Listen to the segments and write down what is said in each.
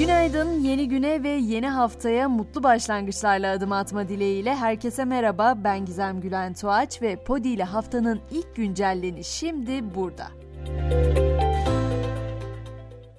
Günaydın, yeni güne ve yeni haftaya mutlu başlangıçlarla adım atma dileğiyle herkese merhaba. Ben Gizem Gülen Tuğaç ve Podi ile haftanın ilk güncelleni şimdi burada.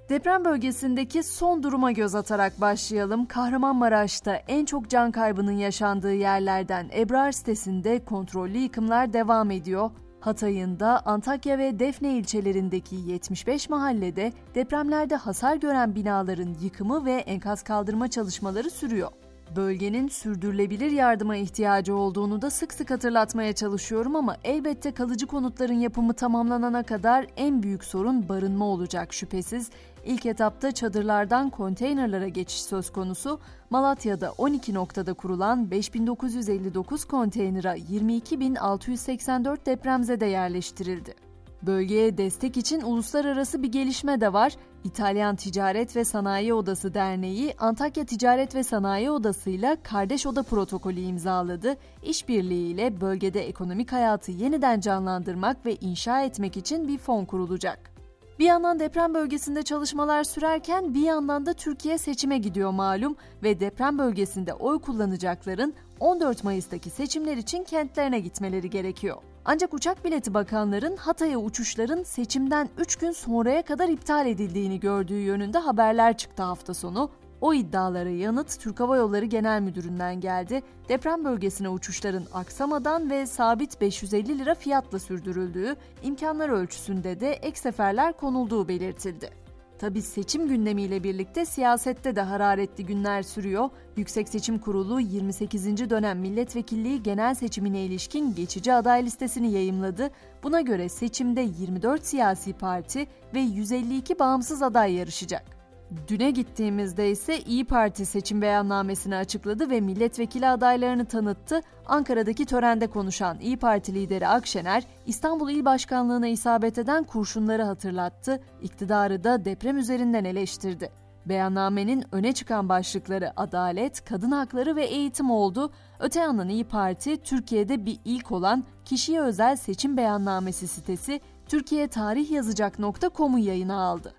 Deprem bölgesindeki son duruma göz atarak başlayalım. Kahramanmaraş'ta en çok can kaybının yaşandığı yerlerden Ebrar sitesinde kontrollü yıkımlar devam ediyor. Hatay'ın da Antakya ve Defne ilçelerindeki 75 mahallede depremlerde hasar gören binaların yıkımı ve enkaz kaldırma çalışmaları sürüyor. Bölgenin sürdürülebilir yardıma ihtiyacı olduğunu da sık sık hatırlatmaya çalışıyorum ama elbette kalıcı konutların yapımı tamamlanana kadar en büyük sorun barınma olacak şüphesiz. İlk etapta çadırlardan konteynerlara geçiş söz konusu. Malatya'da 12 noktada kurulan 5959 konteynera 22684 depremzede yerleştirildi. Bölgeye destek için uluslararası bir gelişme de var. İtalyan Ticaret ve Sanayi Odası Derneği Antakya Ticaret ve Sanayi Odası ile Kardeş Oda protokolü imzaladı. İşbirliğiyle bölgede ekonomik hayatı yeniden canlandırmak ve inşa etmek için bir fon kurulacak. Bir yandan deprem bölgesinde çalışmalar sürerken bir yandan da Türkiye seçime gidiyor malum ve deprem bölgesinde oy kullanacakların 14 Mayıs'taki seçimler için kentlerine gitmeleri gerekiyor. Ancak uçak bileti bakanların Hatay'a uçuşların seçimden 3 gün sonraya kadar iptal edildiğini gördüğü yönünde haberler çıktı hafta sonu. O iddialara yanıt Türk Hava Yolları Genel Müdürü'nden geldi. Deprem bölgesine uçuşların aksamadan ve sabit 550 lira fiyatla sürdürüldüğü, imkanlar ölçüsünde de ek seferler konulduğu belirtildi. Tabi seçim gündemiyle birlikte siyasette de hararetli günler sürüyor. Yüksek Seçim Kurulu 28. dönem milletvekilliği genel seçimine ilişkin geçici aday listesini yayımladı. Buna göre seçimde 24 siyasi parti ve 152 bağımsız aday yarışacak. Düne gittiğimizde ise İyi Parti seçim beyannamesini açıkladı ve milletvekili adaylarını tanıttı. Ankara'daki törende konuşan İyi Parti lideri Akşener, İstanbul İl Başkanlığı'na isabet eden kurşunları hatırlattı, iktidarı da deprem üzerinden eleştirdi. Beyannamenin öne çıkan başlıkları adalet, kadın hakları ve eğitim oldu. Öte yandan İyi Parti, Türkiye'de bir ilk olan kişiye özel seçim beyannamesi sitesi Türkiye Tarih Yazacak.com'u yayına aldı.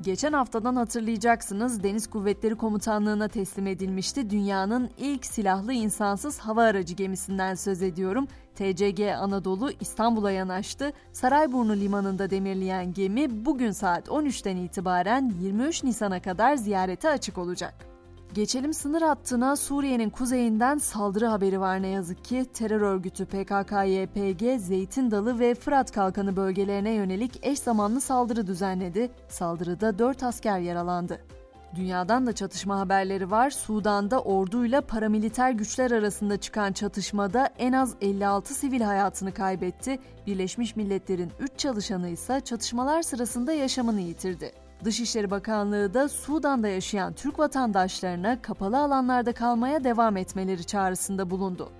Geçen haftadan hatırlayacaksınız Deniz Kuvvetleri Komutanlığı'na teslim edilmişti. Dünyanın ilk silahlı insansız hava aracı gemisinden söz ediyorum. TCG Anadolu İstanbul'a yanaştı. Sarayburnu limanında demirleyen gemi bugün saat 13'ten itibaren 23 Nisan'a kadar ziyarete açık olacak. Geçelim sınır hattına Suriye'nin kuzeyinden saldırı haberi var ne yazık ki. Terör örgütü PKK-YPG, Zeytin Dalı ve Fırat Kalkanı bölgelerine yönelik eş zamanlı saldırı düzenledi. Saldırıda 4 asker yaralandı. Dünyadan da çatışma haberleri var. Sudan'da orduyla paramiliter güçler arasında çıkan çatışmada en az 56 sivil hayatını kaybetti. Birleşmiş Milletler'in 3 çalışanı ise çatışmalar sırasında yaşamını yitirdi. Dışişleri Bakanlığı da Sudan'da yaşayan Türk vatandaşlarına kapalı alanlarda kalmaya devam etmeleri çağrısında bulundu.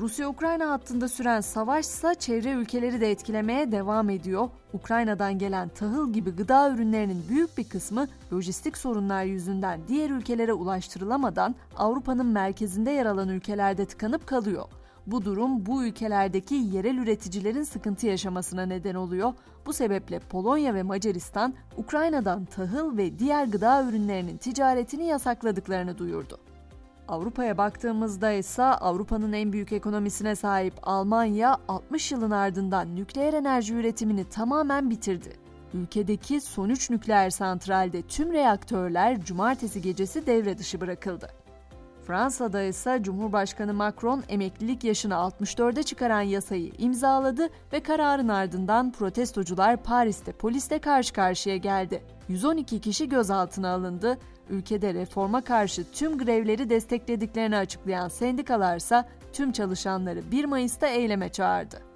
Rusya-Ukrayna hattında süren savaş ise çevre ülkeleri de etkilemeye devam ediyor. Ukrayna'dan gelen tahıl gibi gıda ürünlerinin büyük bir kısmı lojistik sorunlar yüzünden diğer ülkelere ulaştırılamadan Avrupa'nın merkezinde yer alan ülkelerde tıkanıp kalıyor. Bu durum bu ülkelerdeki yerel üreticilerin sıkıntı yaşamasına neden oluyor. Bu sebeple Polonya ve Macaristan Ukrayna'dan tahıl ve diğer gıda ürünlerinin ticaretini yasakladıklarını duyurdu. Avrupa'ya baktığımızda ise Avrupa'nın en büyük ekonomisine sahip Almanya 60 yılın ardından nükleer enerji üretimini tamamen bitirdi. Ülkedeki son 3 nükleer santralde tüm reaktörler cumartesi gecesi devre dışı bırakıldı. Fransa'da ise Cumhurbaşkanı Macron emeklilik yaşını 64'e çıkaran yasayı imzaladı ve kararın ardından protestocular Paris'te polisle karşı karşıya geldi. 112 kişi gözaltına alındı. Ülkede reforma karşı tüm grevleri desteklediklerini açıklayan sendikalarsa tüm çalışanları 1 Mayıs'ta eyleme çağırdı.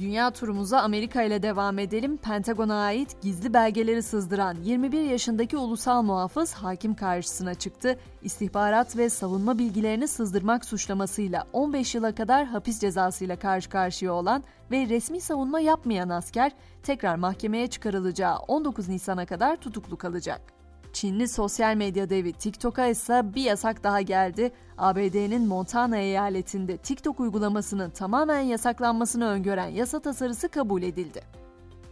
Dünya turumuza Amerika ile devam edelim. Pentagon'a ait gizli belgeleri sızdıran 21 yaşındaki ulusal muhafız hakim karşısına çıktı. İstihbarat ve savunma bilgilerini sızdırmak suçlamasıyla 15 yıla kadar hapis cezasıyla karşı karşıya olan ve resmi savunma yapmayan asker tekrar mahkemeye çıkarılacağı 19 Nisan'a kadar tutuklu kalacak. Çinli sosyal medya devi TikTok'a ise bir yasak daha geldi. ABD'nin Montana eyaletinde TikTok uygulamasının tamamen yasaklanmasını öngören yasa tasarısı kabul edildi.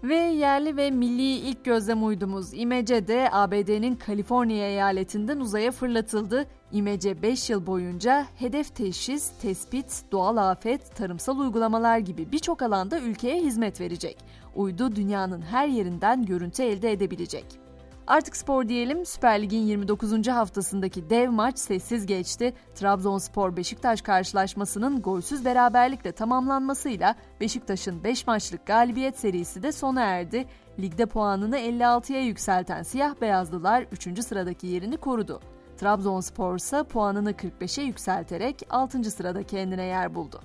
Ve yerli ve milli ilk gözlem uydumuz İmece de ABD'nin Kaliforniya eyaletinden uzaya fırlatıldı. İmece 5 yıl boyunca hedef teşhis, tespit, doğal afet, tarımsal uygulamalar gibi birçok alanda ülkeye hizmet verecek. Uydu dünyanın her yerinden görüntü elde edebilecek. Artık spor diyelim. Süper Lig'in 29. haftasındaki dev maç sessiz geçti. Trabzonspor Beşiktaş karşılaşmasının golsüz beraberlikle tamamlanmasıyla Beşiktaş'ın 5 maçlık galibiyet serisi de sona erdi. Ligde puanını 56'ya yükselten siyah beyazlılar 3. sıradaki yerini korudu. Trabzonspor ise puanını 45'e yükselterek 6. sırada kendine yer buldu.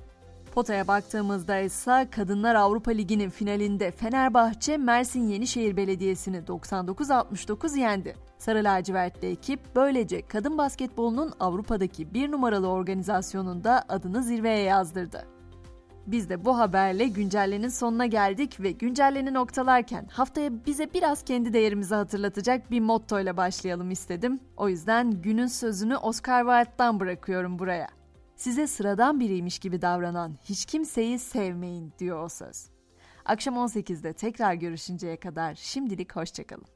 Potaya baktığımızda ise Kadınlar Avrupa Ligi'nin finalinde Fenerbahçe Mersin Yenişehir Belediyesi'ni 99-69 yendi. Sarı lacivertli ekip böylece kadın basketbolunun Avrupa'daki bir numaralı organizasyonunda adını zirveye yazdırdı. Biz de bu haberle güncellenin sonuna geldik ve güncelleni noktalarken haftaya bize biraz kendi değerimizi hatırlatacak bir motto ile başlayalım istedim. O yüzden günün sözünü Oscar Wilde'dan bırakıyorum buraya. Size sıradan biriymiş gibi davranan hiç kimseyi sevmeyin diyor o söz. Akşam 18'de tekrar görüşünceye kadar şimdilik hoşçakalın.